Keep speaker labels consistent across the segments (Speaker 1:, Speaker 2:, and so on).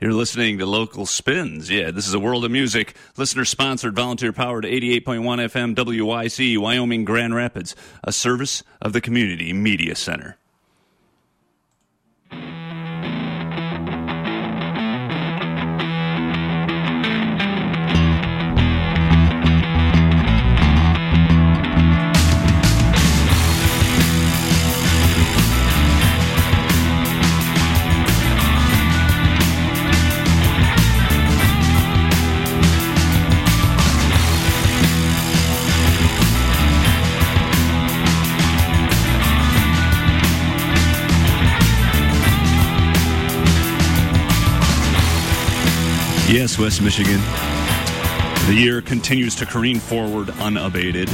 Speaker 1: You're listening to Local Spins. Yeah, this is a world of music. Listener sponsored, volunteer powered 88.1 FM WYC, Wyoming Grand Rapids, a service of the Community Media Center. Yes, West Michigan. The year continues to careen forward unabated.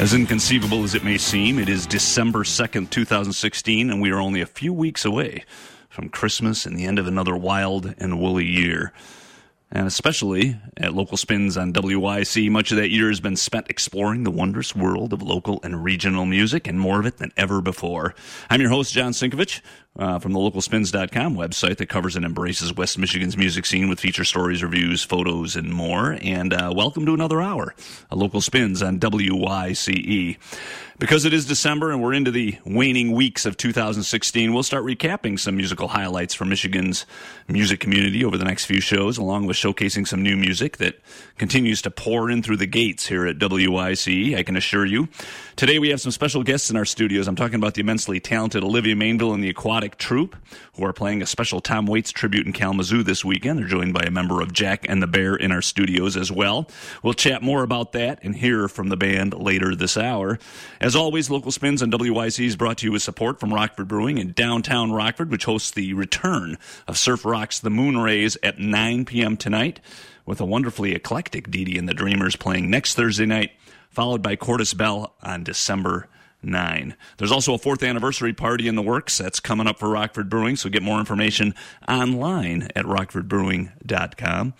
Speaker 1: As inconceivable as it may seem, it is December 2nd, 2016, and we are only a few weeks away from Christmas and the end of another wild and woolly year and especially at local spins on WYC. Much of that year has been spent exploring the wondrous world of local and regional music, and more of it than ever before. I'm your host, John Sinkevics, uh, from the localspins.com website that covers and embraces West Michigan's music scene with feature stories, reviews, photos, and more. And uh, welcome to another hour of Local Spins on WYCE. Because it is December and we're into the waning weeks of 2016, we'll start recapping some musical highlights from Michigan's music community over the next few shows, along with showcasing some new music that continues to pour in through the gates here at WYC, I can assure you. Today we have some special guests in our studios. I'm talking about the immensely talented Olivia Mainville and the Aquatic Troupe, who are playing a special Tom Waits tribute in Kalamazoo this weekend. They're joined by a member of Jack and the Bear in our studios as well. We'll chat more about that and hear from the band later this hour. As always, Local Spins on WYC is brought to you with support from Rockford Brewing in downtown Rockford, which hosts the return of Surf Rock's The Moon Rays at 9 p.m. tonight, with a wonderfully eclectic Dee Dee and the Dreamers playing next Thursday night, followed by Cordis Bell on December 9. There's also a fourth anniversary party in the works that's coming up for Rockford Brewing, so get more information online at rockfordbrewing.com.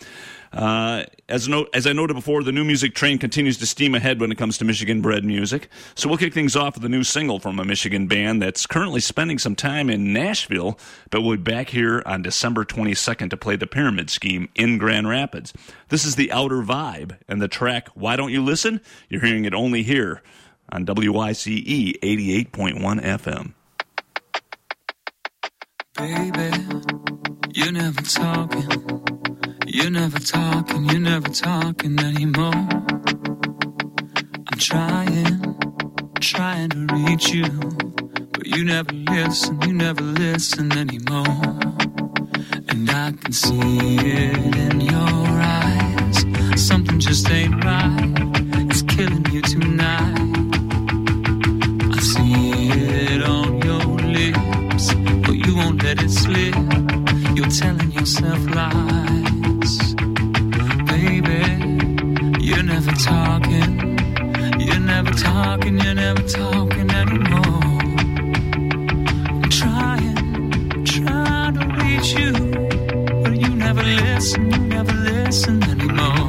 Speaker 1: Uh, as, as I noted before, the new music train continues to steam ahead when it comes to Michigan bred music. So we'll kick things off with a new single from a Michigan band that's currently spending some time in Nashville, but will be back here on December 22nd to play the Pyramid Scheme in Grand Rapids. This is the Outer Vibe, and the track Why Don't You Listen? You're hearing it only here on WYCE 88.1 FM.
Speaker 2: Baby, you're never talking. You're never talking, you're never talking anymore. I'm trying, trying to reach you, but you never listen, you never listen anymore. And I can see it in your eyes. Something just ain't right, it's killing you tonight. See it on your lips, but you won't let it slip. You're telling yourself lies. Baby. You're never talking. You're never talking. You're never talking anymore. Trying, trying to reach you, but you never listen. You never listen anymore.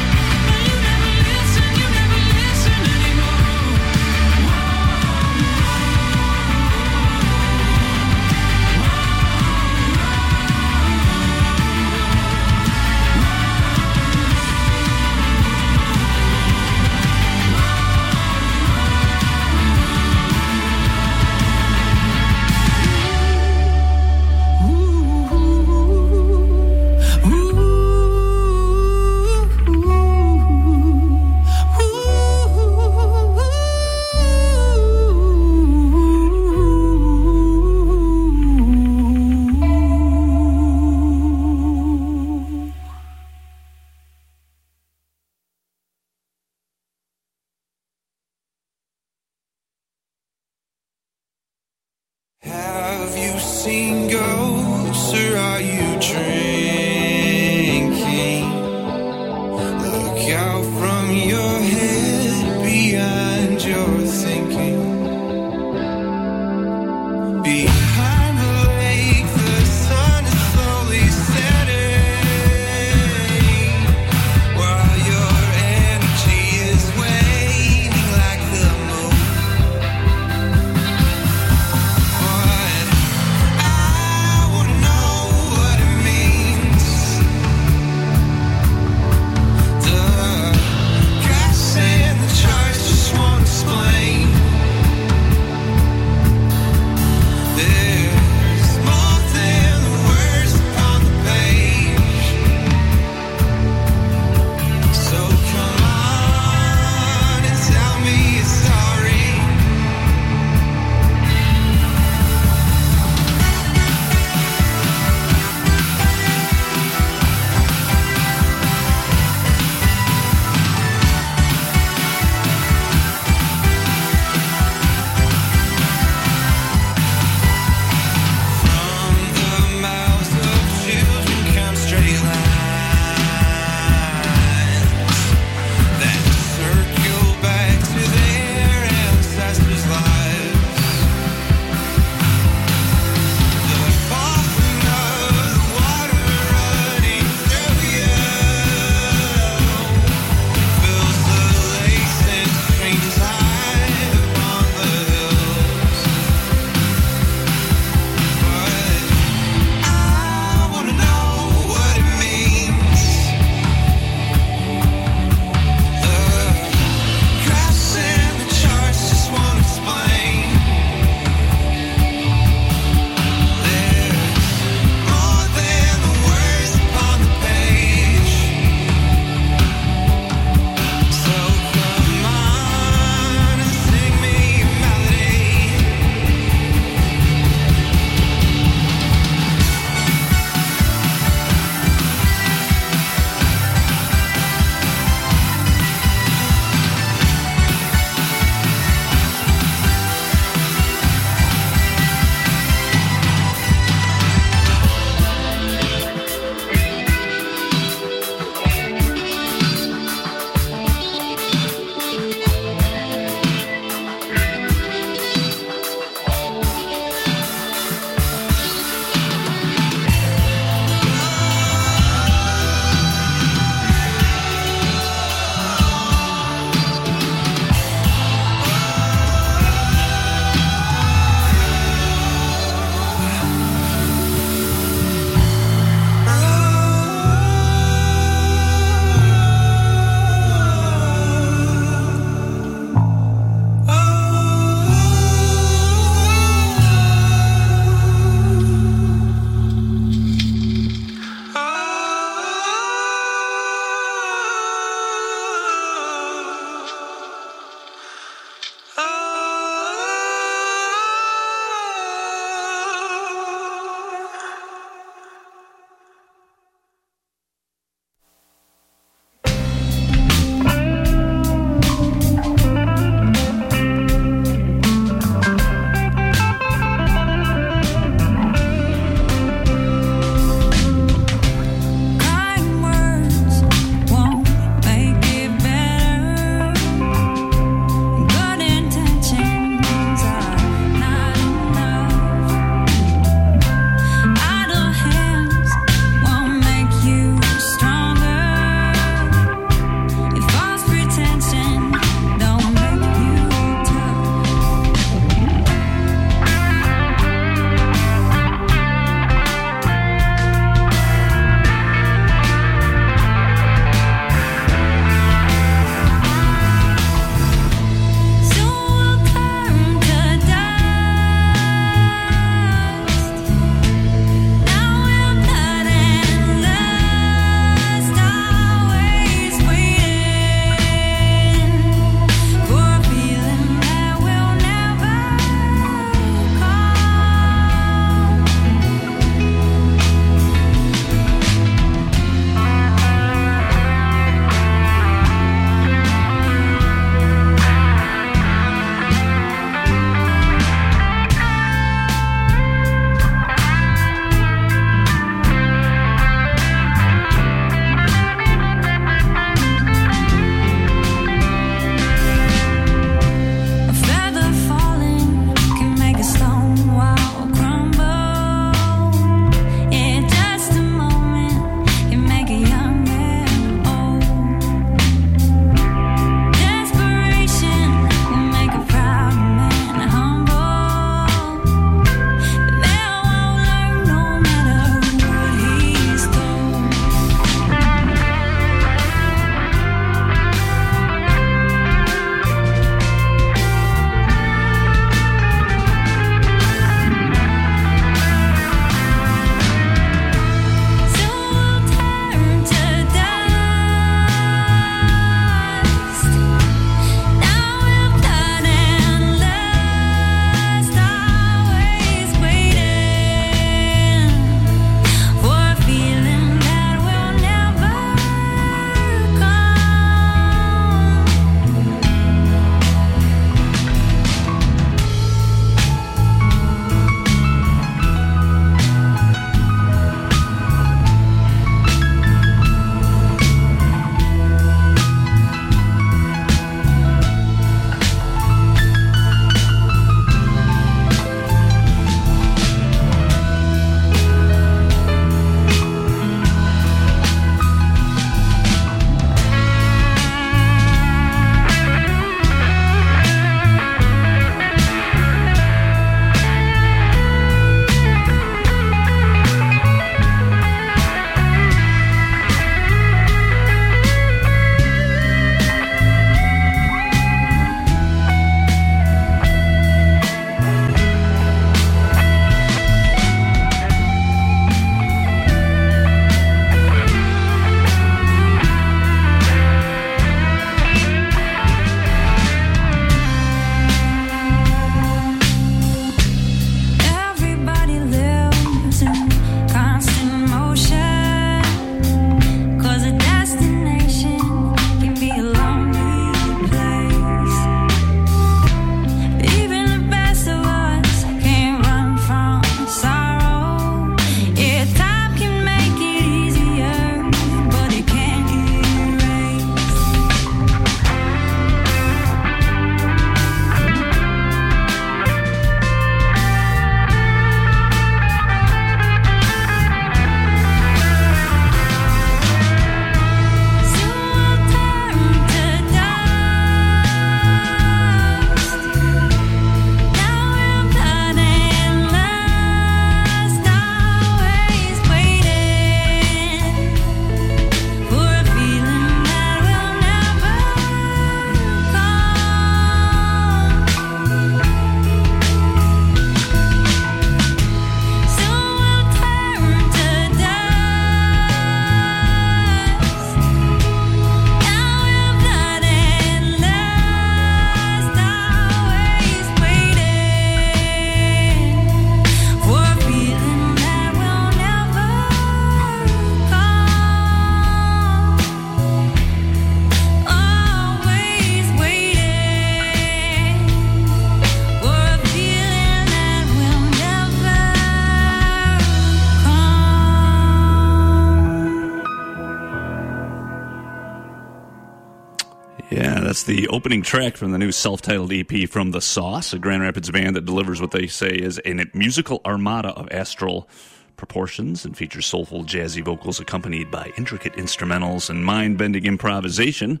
Speaker 1: Opening track from the new self titled EP from The Sauce, a Grand Rapids band that delivers what they say is a musical armada of astral proportions and features soulful, jazzy vocals accompanied by intricate instrumentals and mind bending improvisation.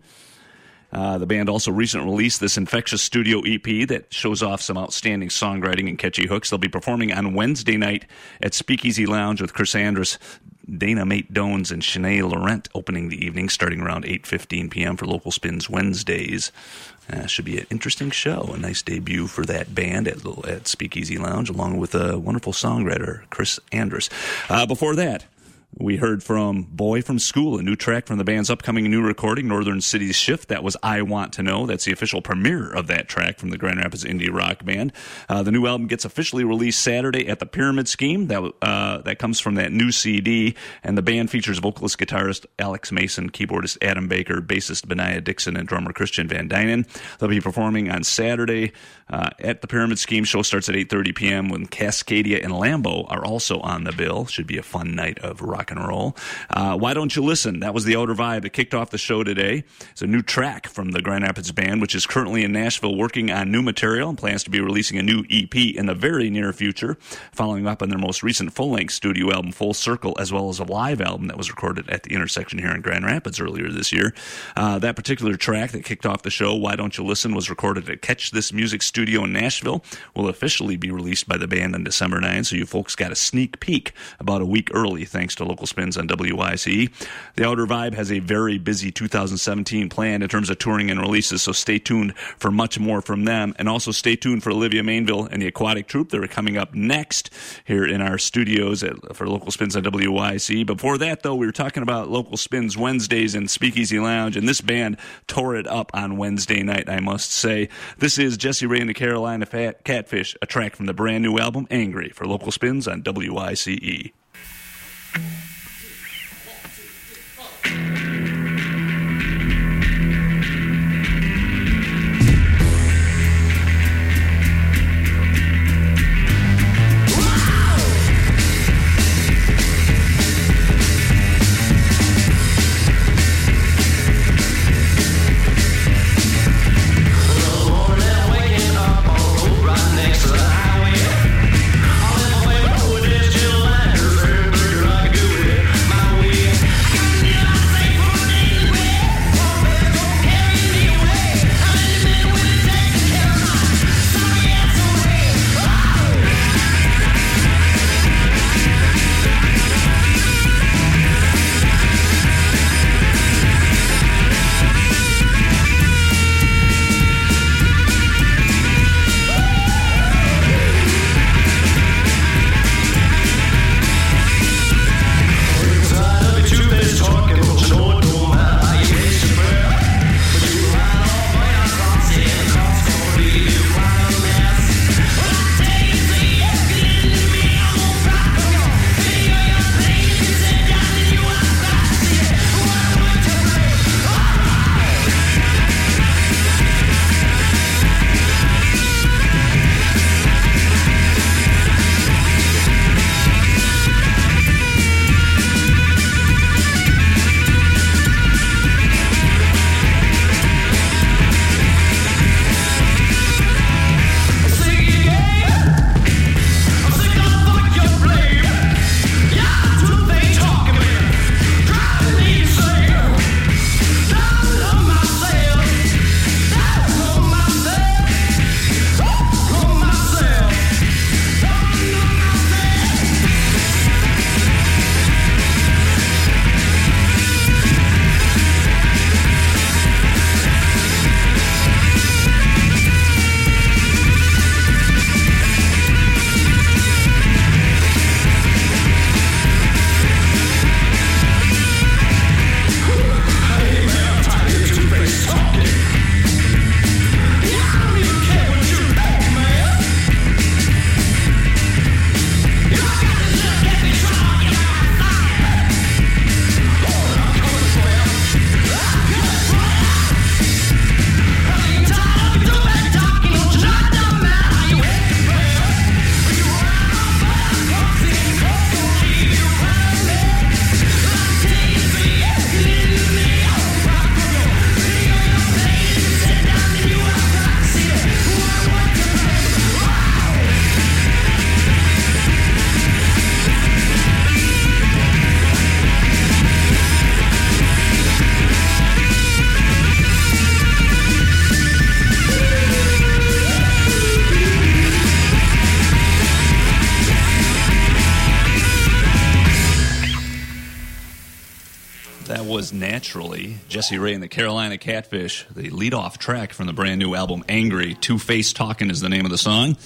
Speaker 1: Uh, the band also recently released this infectious studio EP that shows off some outstanding songwriting and catchy hooks. They'll be performing on Wednesday night at Speakeasy Lounge with Chris Andrus, Dana Mate Dones, and Shanae Laurent opening the evening starting around 8.15 p.m. for Local Spins Wednesdays. Uh, should be an interesting show. A nice debut for that band at, at Speakeasy Lounge, along with a wonderful songwriter, Chris Andrus. Uh, before that, we heard from Boy from School, a new track from the band's upcoming new recording, Northern Cities Shift. That was I Want to Know. That's the official premiere of that track from the Grand Rapids Indie Rock Band. Uh, the new album gets officially released Saturday at the Pyramid Scheme. That uh, that comes from that new CD, and the band features vocalist guitarist Alex Mason, keyboardist Adam Baker, bassist Benaiah Dixon, and drummer Christian Van Dynen. They'll be performing on Saturday uh, at the Pyramid Scheme. Show starts at 8:30 p.m. when Cascadia and Lambo are also on the bill. Should be a fun night of rock rock and roll. Uh, Why Don't You Listen? That was the Outer Vibe that kicked off the show today. It's a new track from the Grand Rapids Band, which is currently in Nashville working on new material and plans to be releasing a new EP in the very near future, following up on their most recent full length studio album, Full Circle, as well as a live album that was recorded at the intersection here in Grand Rapids earlier this year. Uh, that particular track that kicked off the show, Why Don't You Listen, was recorded at Catch This Music Studio in Nashville, will officially be released by the band on December 9, so you folks got a sneak peek about a week early thanks to local spins on WYCE. The Outer Vibe has a very busy 2017 plan in terms of touring and releases, so stay tuned for much more from them. And also stay tuned for Olivia Mainville and the Aquatic Troupe. They're coming up next here in our studios at, for Local Spins on WYCE. Before that, though, we were talking about Local Spins Wednesdays in Speakeasy Lounge, and this band tore it up on Wednesday night, I must say. This is Jesse Ray and the Carolina Fat Catfish, a track from the brand new album Angry for Local Spins on WYCE. Naturally. Ray and the Carolina Catfish, the lead-off track from the brand new album Angry. Two Face Talking is the name of the song.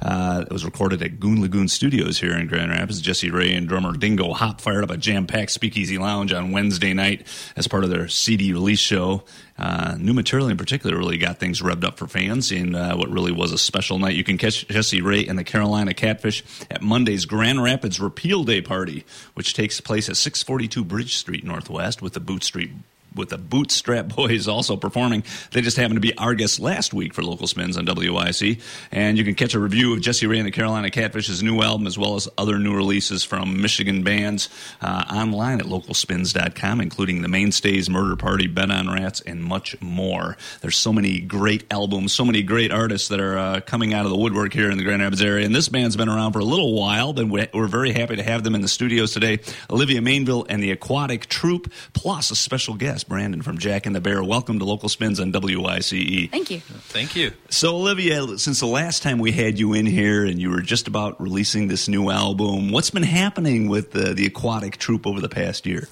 Speaker 1: Uh, it was recorded at Goon Lagoon Studios here in Grand Rapids. Jesse Ray and drummer Dingo Hop fired up a jam-packed Speakeasy Lounge on Wednesday night as part of their CD release show. Uh, new material in particular really got things revved up for fans in uh, what really was a special night. You can catch Jesse Ray and the Carolina Catfish at Monday's Grand Rapids Repeal Day Party, which takes place at 642 Bridge Street Northwest with the Boot Street with the Bootstrap Boys also performing. They just happened to be our guests last week for Local Spins on WYC. And you can catch a review of Jesse Ray and the Carolina Catfish's new album as well as other new releases from Michigan bands uh, online at localspins.com, including The Mainstays, Murder Party, Bet on Rats, and much more. There's so many great albums, so many great artists that are uh, coming out of the woodwork here in the Grand Rapids area. And this band's been around for a little while, but we're very happy to have them in the studios today. Olivia Mainville and the Aquatic Troupe, plus a special guest. Brandon from Jack and the Bear. Welcome to Local Spins on WYCE.
Speaker 3: Thank you.
Speaker 4: Thank you.
Speaker 1: So, Olivia, since the last time we had you in here and you were just about releasing this new album, what's been happening with the, the Aquatic Troupe over the past year?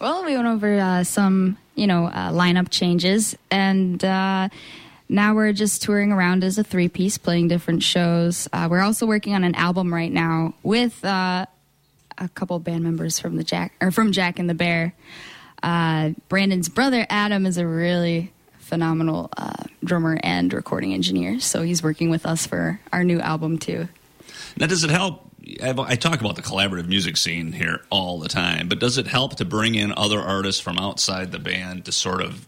Speaker 3: Well, we went over uh, some, you know, uh, lineup changes, and uh, now we're just touring around as a three piece, playing different shows. Uh, we're also working on an album right now with uh, a couple band members from the Jack or from Jack and the Bear. Uh, Brandon's brother Adam is a really phenomenal uh, drummer and recording engineer, so he's working with us for our new album too.
Speaker 1: Now, does it help? I talk about the collaborative music scene here all the time, but does it help to bring in other artists from outside the band to sort of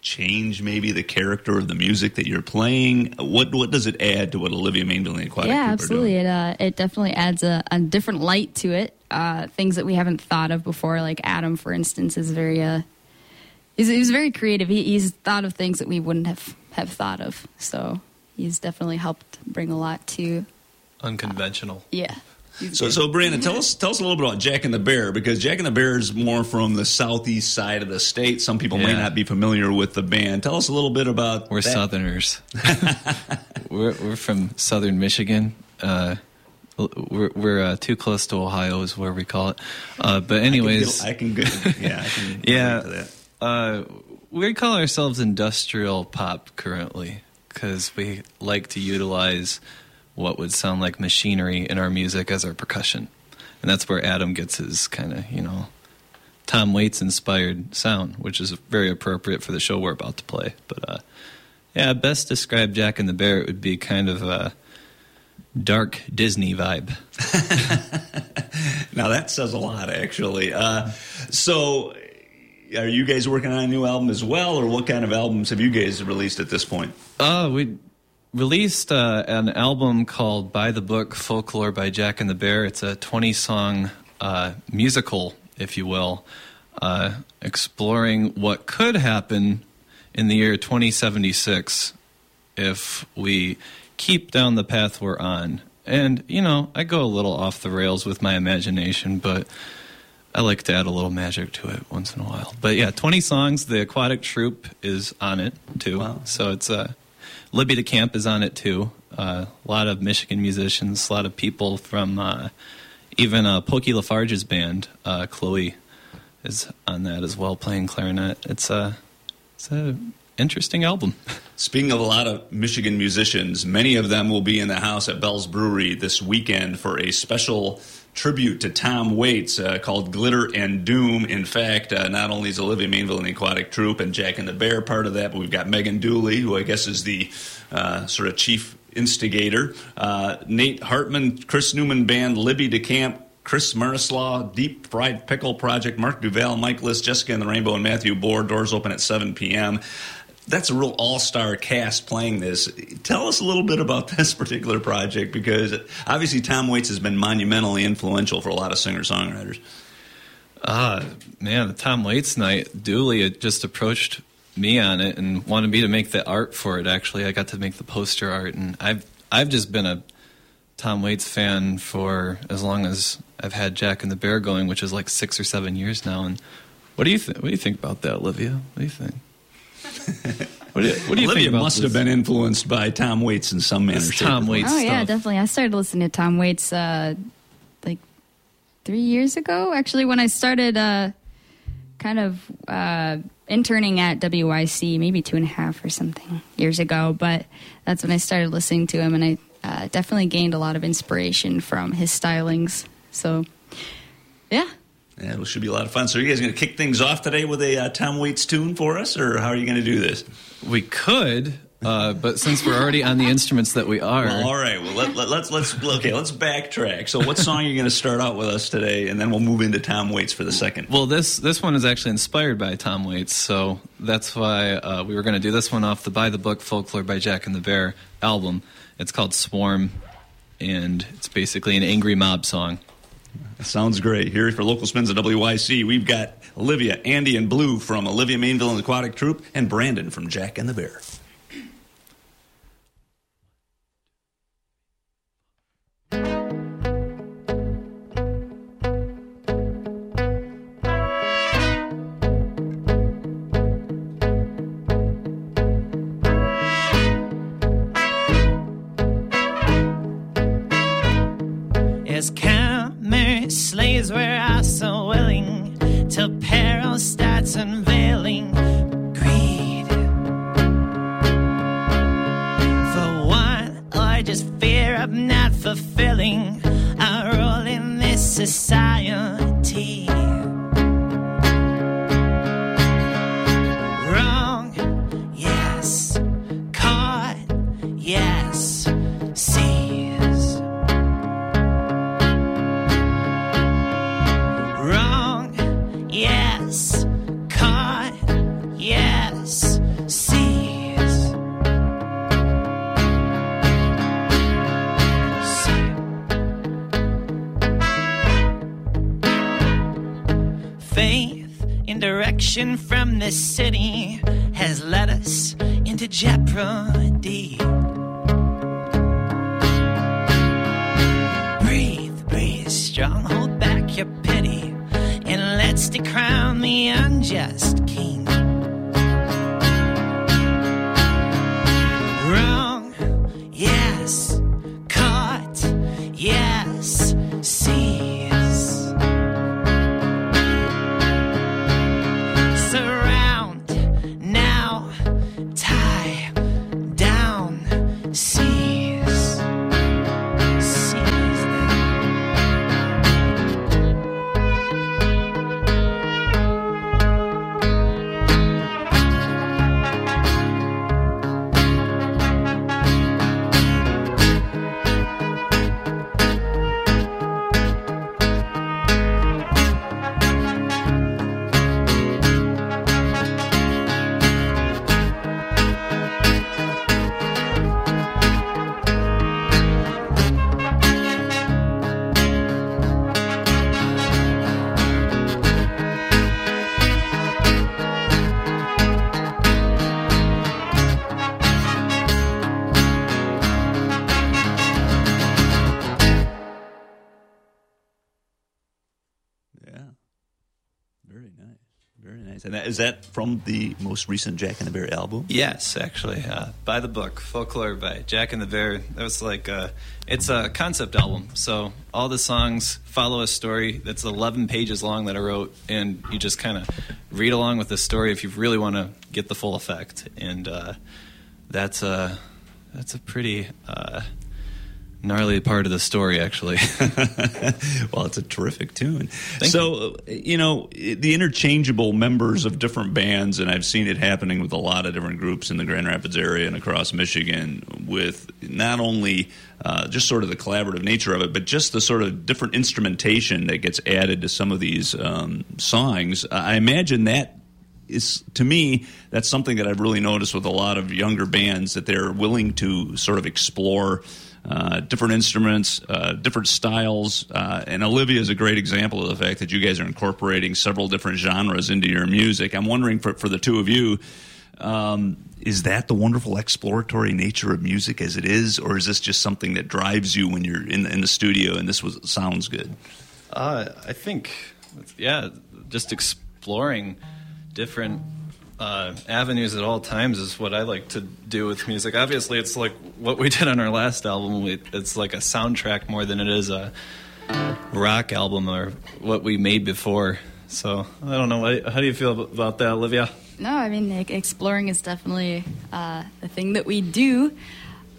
Speaker 1: change maybe the character of the music that you're playing? What what does it add to what Olivia Mainville and the Aquatic
Speaker 3: Yeah,
Speaker 1: Group
Speaker 3: absolutely.
Speaker 1: Are doing?
Speaker 3: It uh, it definitely adds a, a different light to it. Uh, things that we haven't thought of before, like Adam, for instance, is very uh, he's, he's very creative. He, he's thought of things that we wouldn't have have thought of. So he's definitely helped bring a lot to.
Speaker 4: Unconventional.
Speaker 3: Yeah. He's
Speaker 1: So, so Brandon, tell us tell us a little bit about Jack and the Bear because Jack and the Bear is more from the southeast side of the state. Some people may not be familiar with the band. Tell us a little bit about
Speaker 4: We're
Speaker 1: that.
Speaker 4: Southerners. we're we're from Southern Michigan. Uh, we're we're uh, too close to Ohio, is where we call it. Uh, but anyways,
Speaker 1: I can get, I can, yeah, I can
Speaker 4: Yeah.
Speaker 1: that.
Speaker 4: Uh, we call ourselves industrial pop currently because we like to utilize what would sound like machinery in our music as our percussion, and that's where Adam gets his kind of you know Tom Waits inspired sound, which is very appropriate for the show we're about to play. But uh, yeah, best describe Jack and the Bear it would be kind of a dark Disney vibe.
Speaker 1: Now that says a lot, actually. Uh, so, are you guys working on a new album as well, or what kind of albums have you guys released at this point?
Speaker 4: Uh, we released uh, an album called By the Book Folklore by Jack and the Bear. It's a 20 song uh, musical, if you will, uh, exploring what could happen in the year 2076 if we keep down the path we're on. And, you know, I go a little off the rails with my imagination, but I like to add a little magic to it once in a while. But yeah, 20 songs. The Aquatic Troupe is on it too.
Speaker 1: Wow.
Speaker 4: So it's uh, Libby DeCamp is on it too. Uh, a lot of Michigan musicians, a lot of people from uh, even uh, Pokey Lafarge's band, uh, Chloe, is on that as well, playing clarinet. It's a it's a interesting album.
Speaker 1: Speaking of a lot of Michigan musicians, many of them will be in the house at Bell's Brewery this weekend for a special tribute to Tom Waits uh, called Glitter and Doom. In fact, uh, not only is Olivia Mainville the Aquatic Troupe and Jack and the Bear part of that, but we've got Megan Dooley, who I guess is the uh, sort of chief instigator, uh, Nate Hartman, Chris Newman Band, Libby DeCamp, Chris Marislaw, Deep Fried Pickle Project, Mark Duval, Mike List, Jessica and the Rainbow, and Matthew Bohr. Doors open at 7 p.m. That's a real all star cast playing this. Tell us a little bit about this particular project because obviously Tom Waits has been monumentally influential for a lot of singer songwriters.
Speaker 4: Ah, man, the Tom Waits night. Dooley just approached me on it and wanted me to make the art for it. Actually, I got to make the poster art, and I've I've just been a Tom Waits fan for as long as I've had Jack and the Bear going, which is like six or seven years now. And what do you think? What do you think about that, Olivia? What do you think? What do you, what do you
Speaker 1: Olivia
Speaker 4: think about
Speaker 1: must
Speaker 4: this?
Speaker 1: have been influenced by Tom Waits in some manner.
Speaker 4: This Tom
Speaker 1: form.
Speaker 4: Waits
Speaker 3: Oh yeah,
Speaker 4: stuff.
Speaker 3: definitely. I started listening to Tom Waits uh, like three years ago. Actually, when I started uh,
Speaker 5: kind of uh, interning at WYC maybe two and a half or something years ago, but that's when I started listening to him, and I uh, definitely gained a lot of inspiration from his stylings. So, yeah.
Speaker 1: Yeah, it should be a lot of fun. So, are you guys going to kick things off today with a uh, Tom Waits tune for us, or how are you going to do this?
Speaker 4: We could, uh, but since we're already on the instruments that we are,
Speaker 1: Well, all right. Well, let, let, let's let's okay. Let's backtrack. So, what song are you going to start out with us today, and then we'll move into Tom Waits for the second.
Speaker 4: well, this this one is actually inspired by Tom Waits, so that's why uh, we were going to do this one off the By the Book Folklore by Jack and the Bear album. It's called Swarm, and it's basically an angry mob song.
Speaker 1: Sounds great. Here for local spins at WYC, we've got Olivia, Andy, and Blue from Olivia Mainville and Aquatic Troupe, and Brandon from Jack and the Bear.
Speaker 2: Commerce slaves were also willing till peril starts unveiling greed. For one, or just fear of not fulfilling our role in this society.
Speaker 1: Very nice. Very nice. And that, is that from the most recent Jack and the Bear album?
Speaker 4: Yes, actually, uh, by the book Folklore by Jack and the Bear. That was like a, it's a concept album. So all the songs follow a story that's 11 pages long that I wrote, and you just kind of read along with the story if you really want to get the full effect. And uh, that's a that's a pretty uh, gnarly part of the story, actually.
Speaker 1: well, it's a terrific tune. so, uh, you know, the interchangeable members of different bands, and I've seen it happening with a lot of different groups in the Grand Rapids area and across Michigan, with not only uh, just sort of the collaborative nature of it, but just the sort of different instrumentation that gets added to some of these um, songs. I imagine that is to me that's something that I've really noticed with a lot of younger bands that they're willing to sort of explore uh, different instruments, uh, different styles, uh, and Olivia is a great example of the fact that you guys are incorporating several different genres into your music. I'm wondering for for the two of you. Um, is that the wonderful exploratory nature of music as it is, or is this just something that drives you when you're in in the studio and this was sounds good?
Speaker 4: Uh, I think, yeah, just exploring different uh, avenues at all times is what I like to do with music. Obviously, it's like what we did on our last album. We, it's like a soundtrack more than it is a rock album or what we made before. So I don't know. How do you feel about that, Olivia?
Speaker 3: No, I mean e- exploring is definitely uh, the thing that we do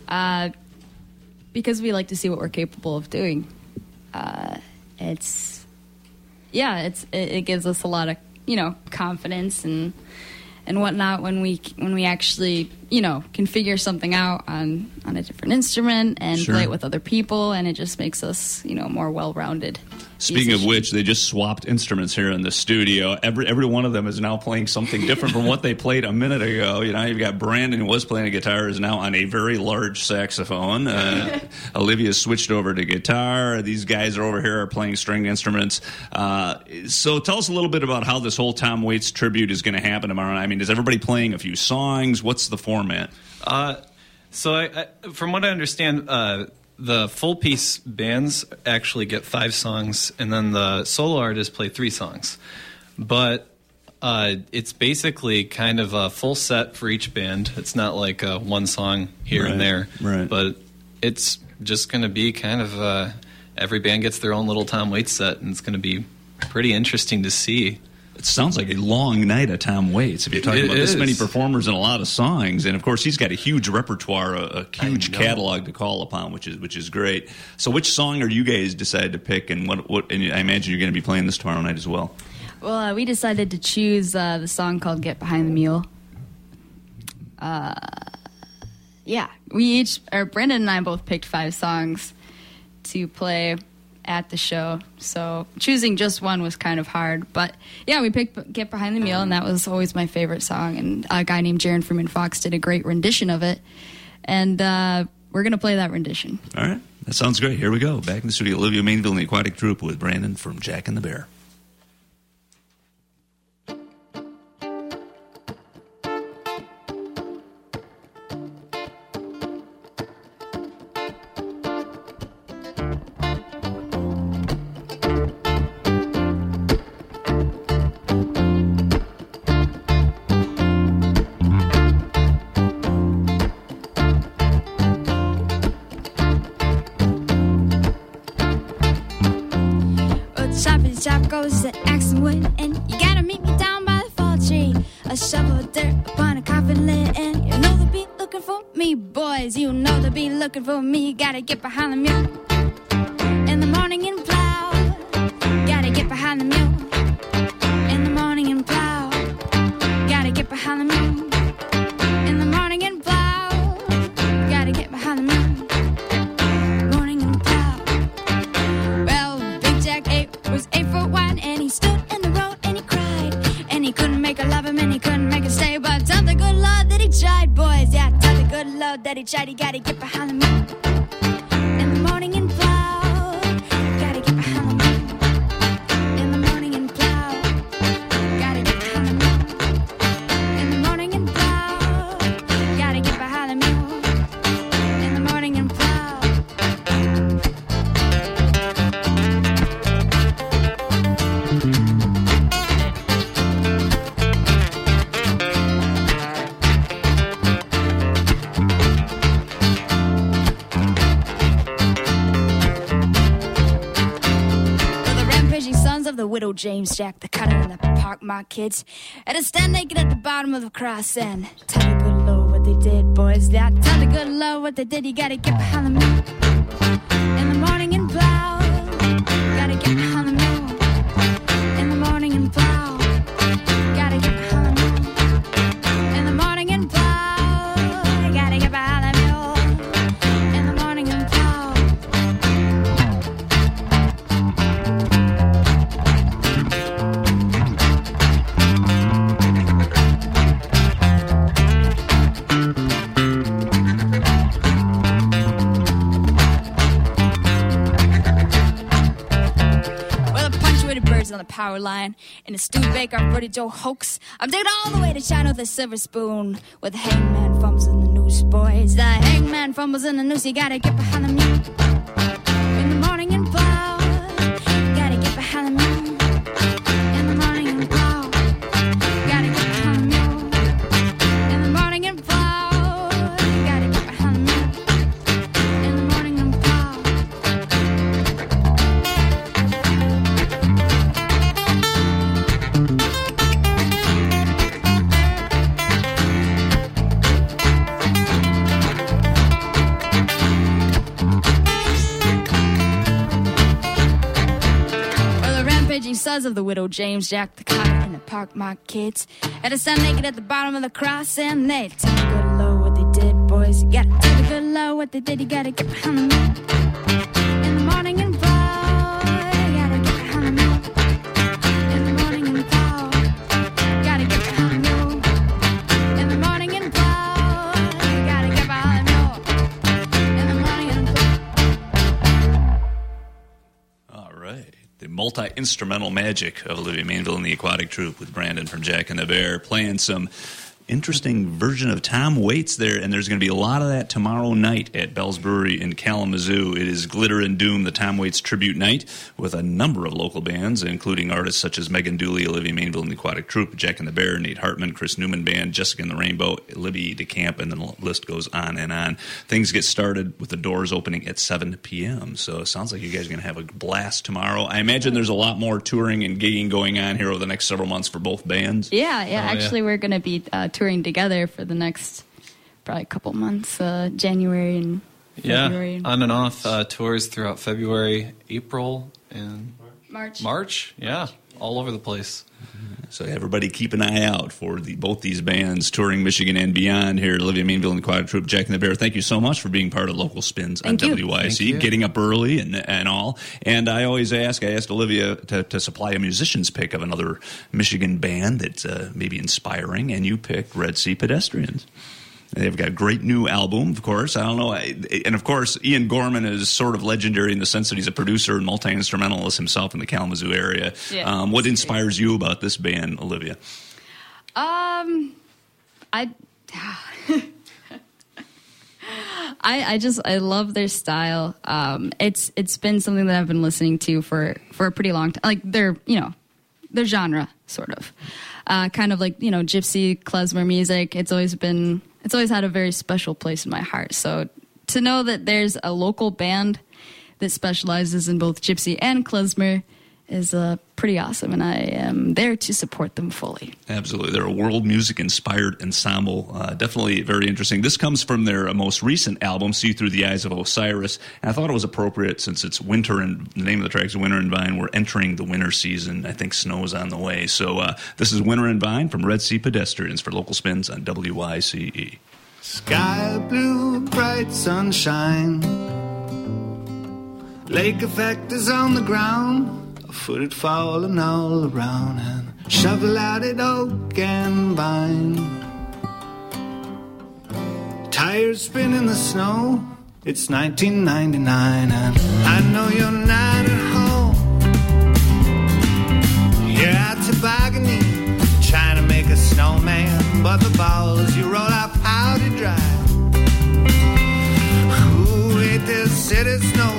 Speaker 3: uh, because we like to see what we're capable of doing. Uh, it's yeah, it's it, it gives us a lot of you know confidence and and whatnot when we when we actually you know can figure something out on on a different instrument and
Speaker 1: Sure.
Speaker 3: play it with other people, and it just makes us you know more well rounded.
Speaker 1: Speaking of which, they just swapped instruments here in the studio. Every every one of them is now playing something different from what they played a minute ago. You know, you've got Brandon who was playing a guitar is now on a very large saxophone. Uh, Olivia switched over to guitar. These guys are over here are playing stringed instruments. Uh, so tell us a little bit about how this whole Tom Waits tribute is going to happen tomorrow. I mean, is everybody playing a few songs? What's the format?
Speaker 4: Uh, so, I, I, from what I understand, uh, the full piece bands actually get five songs, and then the solo artists play three songs. But uh, it's basically kind of a full set for each band. It's not like uh, one song here
Speaker 1: Right,
Speaker 4: and there,
Speaker 1: right.
Speaker 4: but it's just going to be kind of uh, every band gets their own little Tom Waits set, and it's going to be pretty interesting to see.
Speaker 1: It sounds like a long night of Tom Waits. If you're talking
Speaker 4: It
Speaker 1: about this many performers and a lot of songs, and of course he's got a huge repertoire, a, a huge catalog to call upon, which is which is great. So, which song are you guys decided to pick, and what? What? And I imagine you're going to be playing this tomorrow night as well.
Speaker 3: Well, uh, we decided to choose uh, the song called "Get Behind the Mule." Uh, yeah, we each, or Brendan and I both picked five songs to play at the show. So choosing just one was kind of hard, but yeah, we picked "Get Behind the Mule," and that was always my favorite song. And a guy named Jaron Freeman Fox did a great rendition of it, and uh, we're gonna play that rendition.
Speaker 1: All right, that sounds great. Here we go. Back in the studio, Olivia Mainville and the Aquatic Troupe with Brandon from Jack and the Bear.
Speaker 5: Goes to Axon Wood, and you gotta meet me down by the fall tree. A shovel of dirt upon a coffin lid, and you know they'll be looking for me, boys. You know they'll be looking for me. Gotta get behind the mule in the morning and plow. Gotta get behind the mule He gotta get behind the Jack, the cutter and the park my kids. And a stand naked at the bottom of the cross and tell the good Lord what they did, boys. That tell the good Lord what they did. You gotta get behind the moon in the morning and plow. On the power line and the Stu Baker Brody Joe hoax. I'm taking all the way to China with a silver spoon. With the hangman fumbles in the noose, boys. The hangman fumbles in the noose. You gotta get behind the mule sons of the widow James, Jack the cop, and the park my kids. Had a son naked at the bottom of the cross, and they tell the good Lord what they did, boys. You gotta tell the good Lord what they did, you gotta get behind the
Speaker 1: multi instrumental magic of Olivia Mainville and the Aquatic Troupe with Brandon from Jack and the Bear playing some interesting version of Tom Waits there, and there's going to be a lot of that tomorrow night at Bell's Brewery in Kalamazoo. It is Glitter and Doom, the Tom Waits tribute night, with a number of local bands, including artists such as Megan Dooley, Olivia Mainville and the Aquatic Troupe, Jack and the Bear, Nate Hartman, Chris Newman Band, Jessica and the Rainbow, Libby DeCamp, and the list goes on and on. Things get started with the doors opening at 7 p.m., so it sounds like you guys are going to have a blast tomorrow. I imagine there's a lot more touring and gigging going on here over the next several months for both bands.
Speaker 3: Yeah, yeah.
Speaker 4: Oh, yeah.
Speaker 3: actually, we're going to be uh, touring together for the next probably couple months, uh, January and February.
Speaker 4: Yeah, on and off uh, tours throughout February, April, and
Speaker 3: March.
Speaker 4: March. Yeah, all over the place.
Speaker 1: So everybody keep an eye out for the, both these bands touring Michigan and beyond here. Olivia Mainville and the Aquatic Troupe, Jack and the Bear. Thank you so much for being part of Local Spins
Speaker 3: Thank
Speaker 1: on
Speaker 3: you.
Speaker 1: WYCE,
Speaker 4: Thank you.
Speaker 1: getting up early and, and all. And I always ask, I asked Olivia to, to supply a musician's pick of another Michigan band that's uh, maybe inspiring, and you picked Red Sea Pedestrians. They've got a great new album, of course. I don't know. I- And of course, Ian Gorman is sort of legendary in the sense that he's a producer and multi instrumentalist himself in the Kalamazoo area.
Speaker 3: Yeah.
Speaker 1: Um, what inspires you about this band, Olivia?
Speaker 3: Um, I, I, I just I love their style. Um, it's it's been something that I've been listening to for for a pretty long time. Like their you know their genre sort of, uh, kind of like you know gypsy klezmer music. It's always been it's always had a very special place in my heart. So to know that there's a local band that specializes in both gypsy and klezmer is uh, pretty awesome, and I am there to support them fully.
Speaker 1: Absolutely. They're a world music inspired ensemble. Uh, definitely very interesting. This comes from their uh, most recent album, See Through the Eyes of Osiris. And I thought it was appropriate since it's winter and the name of the track is Winter and Vine. We're entering the winter season. I think snow is on the way. So uh, this is Winter and Vine from Red Sea Pedestrians for local spins on WYCE.
Speaker 6: Sky blue, bright sunshine. Lake effect is on the ground. Footed falling all around and shovel out at oak and vine. Tires spin in the snow. It's 1999 and I know you're not at home. You're out tobogganing, trying to make a snowman, but the balls you roll out powder dry. Who ate this city snow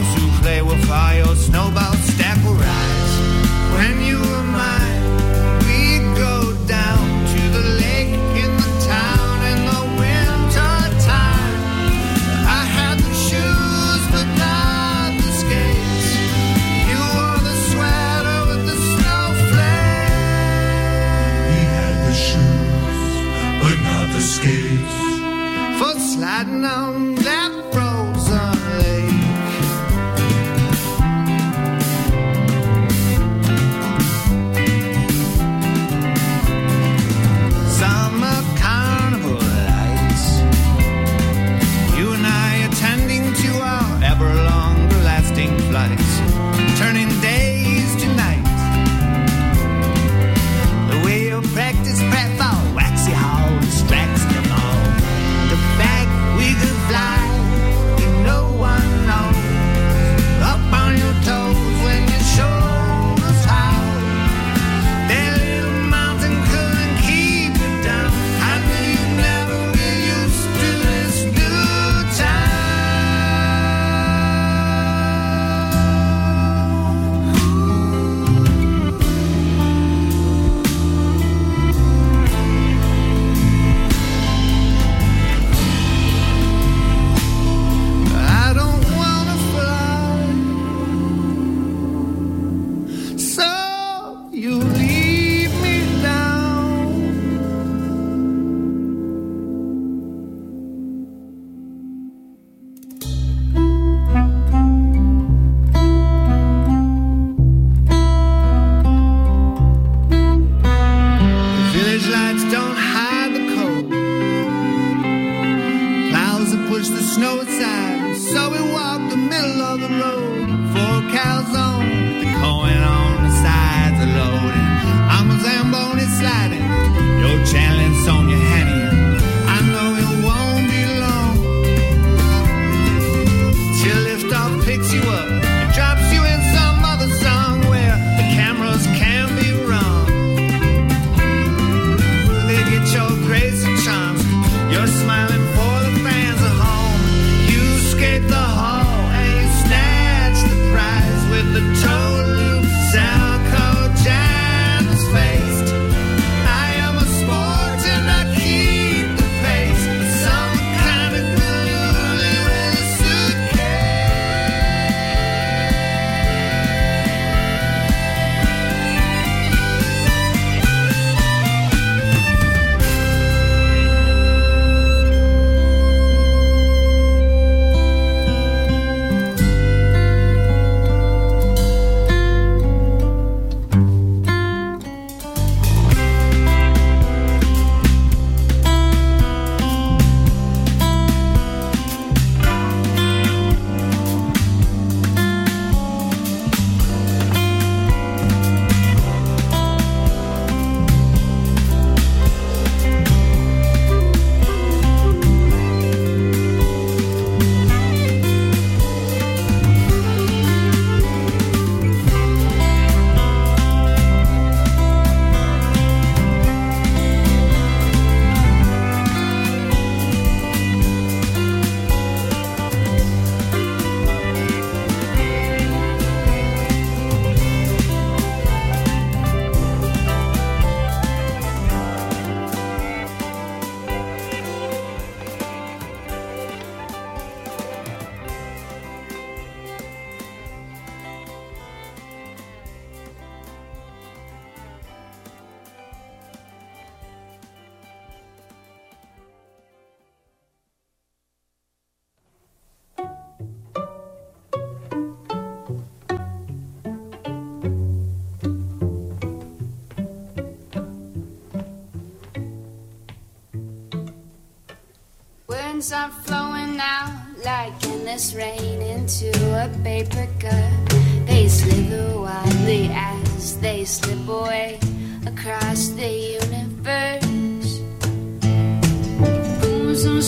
Speaker 7: Things are
Speaker 8: flowing out like endless rain into a paper cup. They slither wildly as they slip away across the universe. Booms and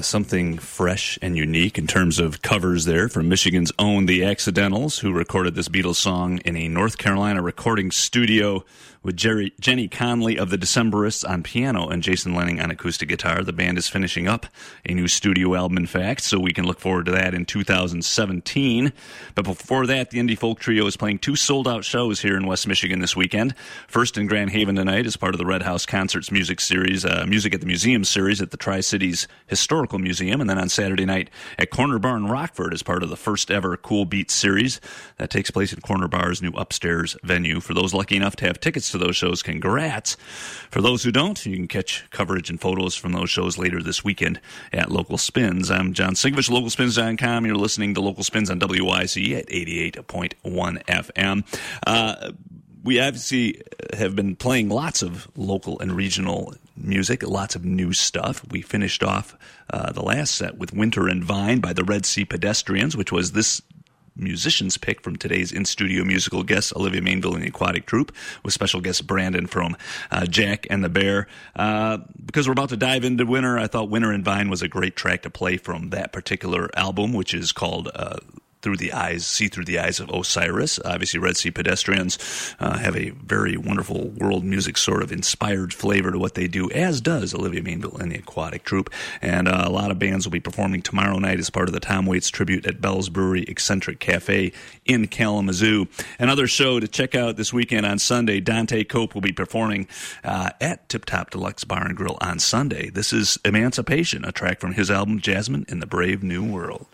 Speaker 1: Yeah, something fresh and unique in terms of covers there from Michigan's own The Accidentals, who recorded this Beatles song in a North Carolina recording studio with Jerry, Jenny Conlee of the Decemberists on piano and Jason Lenning on acoustic guitar. The band is finishing up a new studio album, in fact, so we can look forward to that in 2017. But before that, the Indie Folk Trio is playing two sold out shows here in West Michigan this weekend. First in Grand Haven tonight as part of the Red House Concerts Music Series, uh, Music at the Museum series at the Tri Cities Historical Museum, and then on Saturday night at Corner Bar in Rockford as part of the first ever Cool Beats series that takes place in Corner Bar's new upstairs venue. For those lucky enough to have tickets to those shows, congrats. For those who don't, you can catch coverage and photos from those shows later this weekend at Local Spins. I'm John Sinkevics, localspins.com. You're listening to Local Spins on WYCE at 88.1 FM. Uh, we obviously have been playing lots of local and regional music, lots of new stuff. We finished off uh, the last set with Winter and Vine by the Red Sea Pedestrians, which was this musician's pick from today's in studio musical guest, Olivia Mainville and the Aquatic Troupe, with special guest Brandon from uh, Jack and the Bear. Uh, because we're about to dive into Winter, I thought Winter and Vine was a great track to play from that particular album, which is called. Uh, through the eyes, see through the eyes of Osiris. Obviously, Red Sea Pedestrians uh, have a very wonderful world music sort of inspired flavor to what they do, as does Olivia Mainville and the Aquatic Troupe. And uh, a lot of bands will be performing tomorrow night as part of the Tom Waits tribute at Bell's Brewery Eccentric Cafe in Kalamazoo. Another show to check out this weekend on Sunday. Dante Cope will be performing uh, at Tip Top Deluxe Bar and Grill on Sunday. This is Emancipation, a track from his album Jasmine in the Brave New World.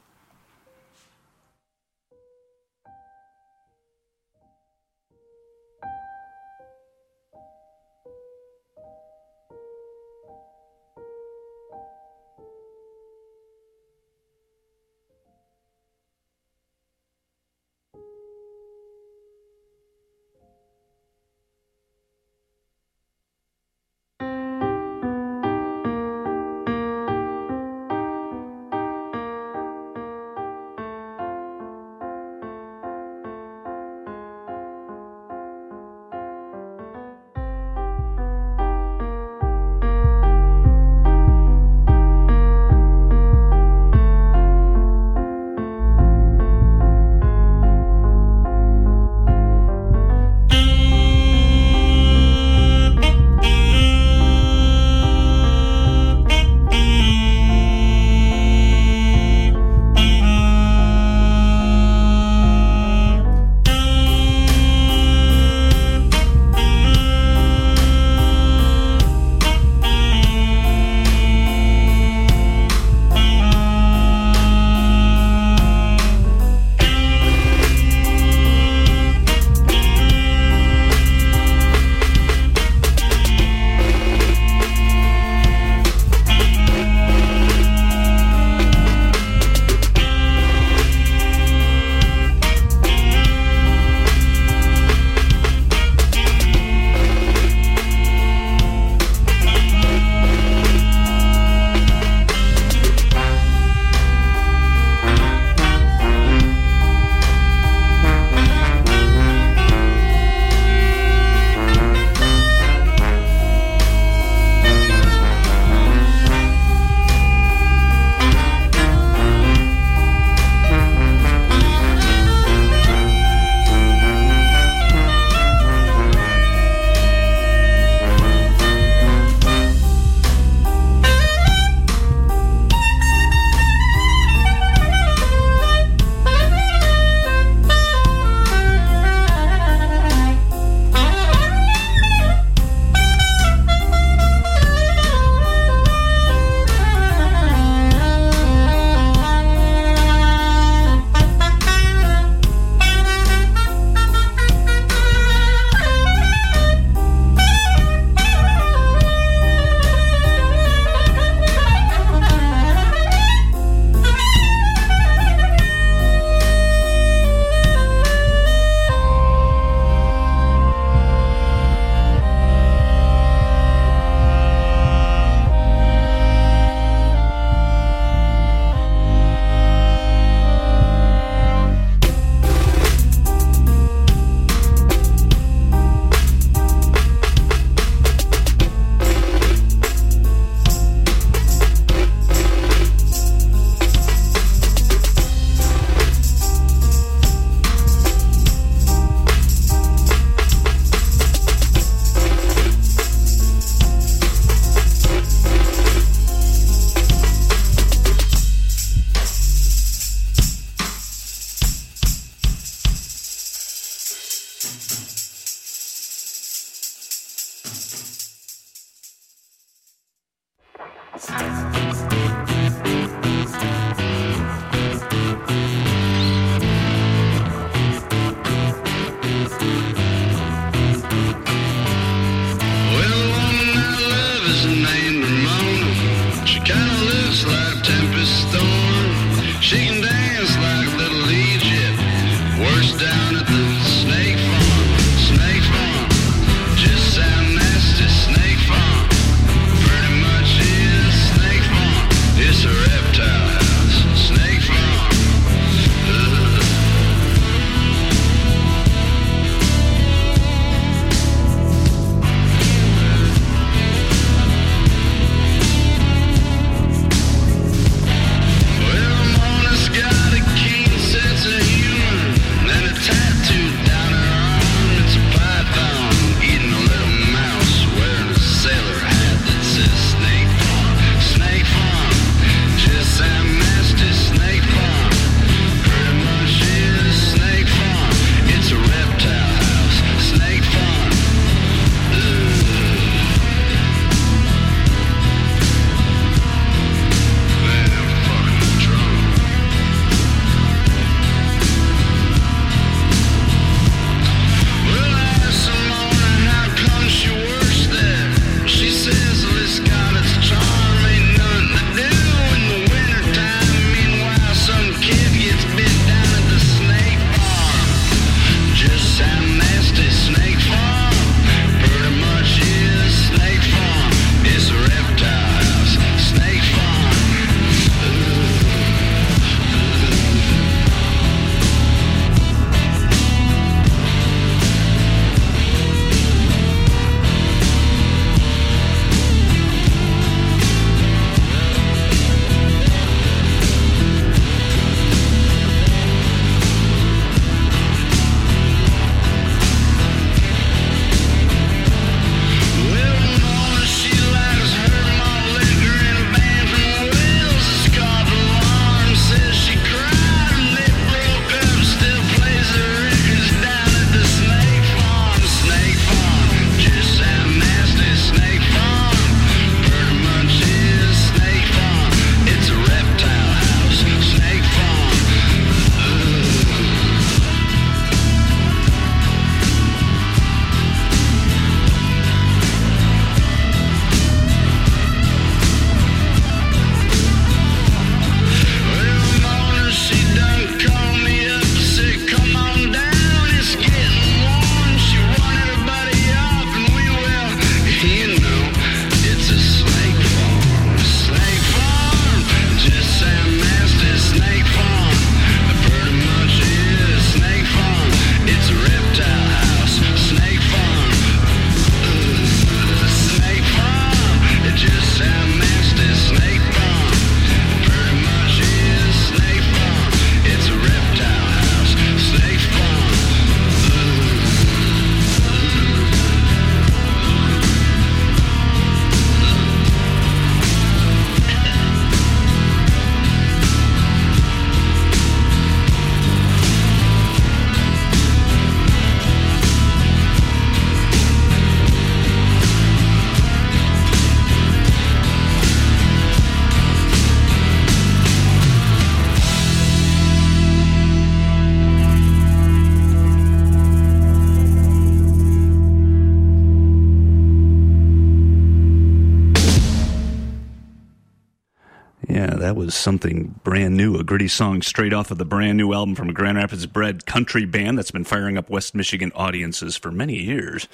Speaker 1: Something brand new, a gritty song straight off of the brand new album from a Grand Rapids bred country band that's been firing up West Michigan audiences for many years.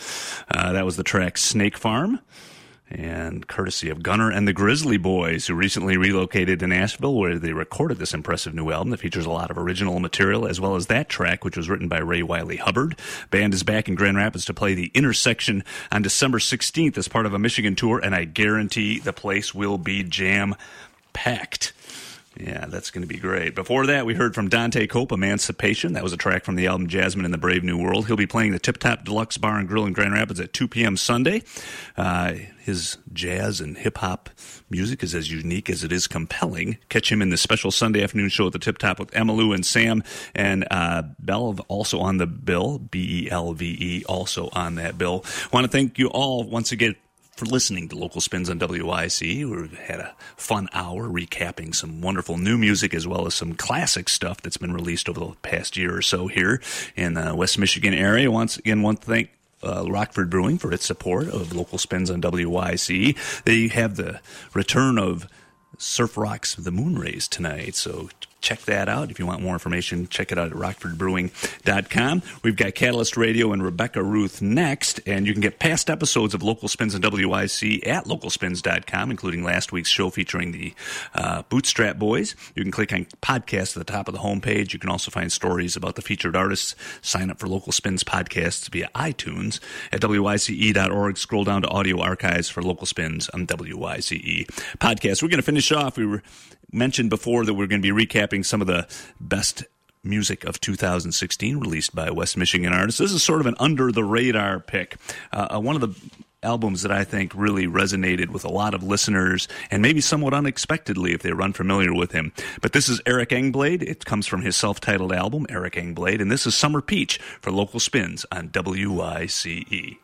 Speaker 1: Uh, that was the track Snake Farm. And courtesy of Gunnar and the Grizzly Boys, who recently relocated to Nashville, where they recorded this impressive new album that features a lot of original material, as well as that track, which was written by Ray Wylie Hubbard. Band is back in Grand Rapids to play the Intersection on December 16th as part of a Michigan tour, and I guarantee the place will be jam packed. Yeah, that's going to be great. Before that, we heard from Dante Cope, Emancipation. That was a track from the album Jasmine in the Brave New World. He'll be playing the Tip Top Deluxe Bar and Grill in Grand Rapids at 2 p.m. Sunday. Uh, his jazz and hip hop music is as unique as it is compelling. Catch him in the special Sunday afternoon show at the Tip Top with Emmylou and Sam and uh, Belv also on the bill. B E L V E also on that bill. Want to thank you all once again for listening to Local Spins on WYCE. We've had a fun hour recapping some wonderful new music as well as some classic stuff that's been released over the past year or so here in the West Michigan area. Once again, want to thank uh, Rockford Brewing for its support of local spins on WYCE. They have the return of Surf Rocks The Moonrays tonight, so check that out. If you want more information, check it out at rockfordbrewing.com. We've got Catalyst Radio and Rebecca Ruth next, and you can get past episodes of Local Spins and WYCE at localspins.com, including last week's show featuring the uh, Bootstrap Boys. You can click on podcast at the top of the homepage. You can also find stories about the featured artists. Sign up for Local Spins podcasts via iTunes at WYCE.org. Scroll down to audio archives for Local Spins on WYCE podcast. We're going to finish off. We were mentioned before that we're going to be recapping some of the best music of 2016 released by West Michigan artists. This is sort of an under the radar pick. Uh, one of the albums that I think really resonated with a lot of listeners and maybe somewhat unexpectedly if they were unfamiliar with him. But this is Eric Engblade. It comes from his self titled album, Eric Engblade, and this is Summer Peach for local spins on WYCE.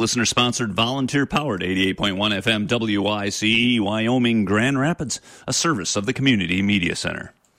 Speaker 1: Listener sponsored, volunteer powered 88.1 FM WYCE, Wyoming, Grand Rapids, a service of the Community Media Center.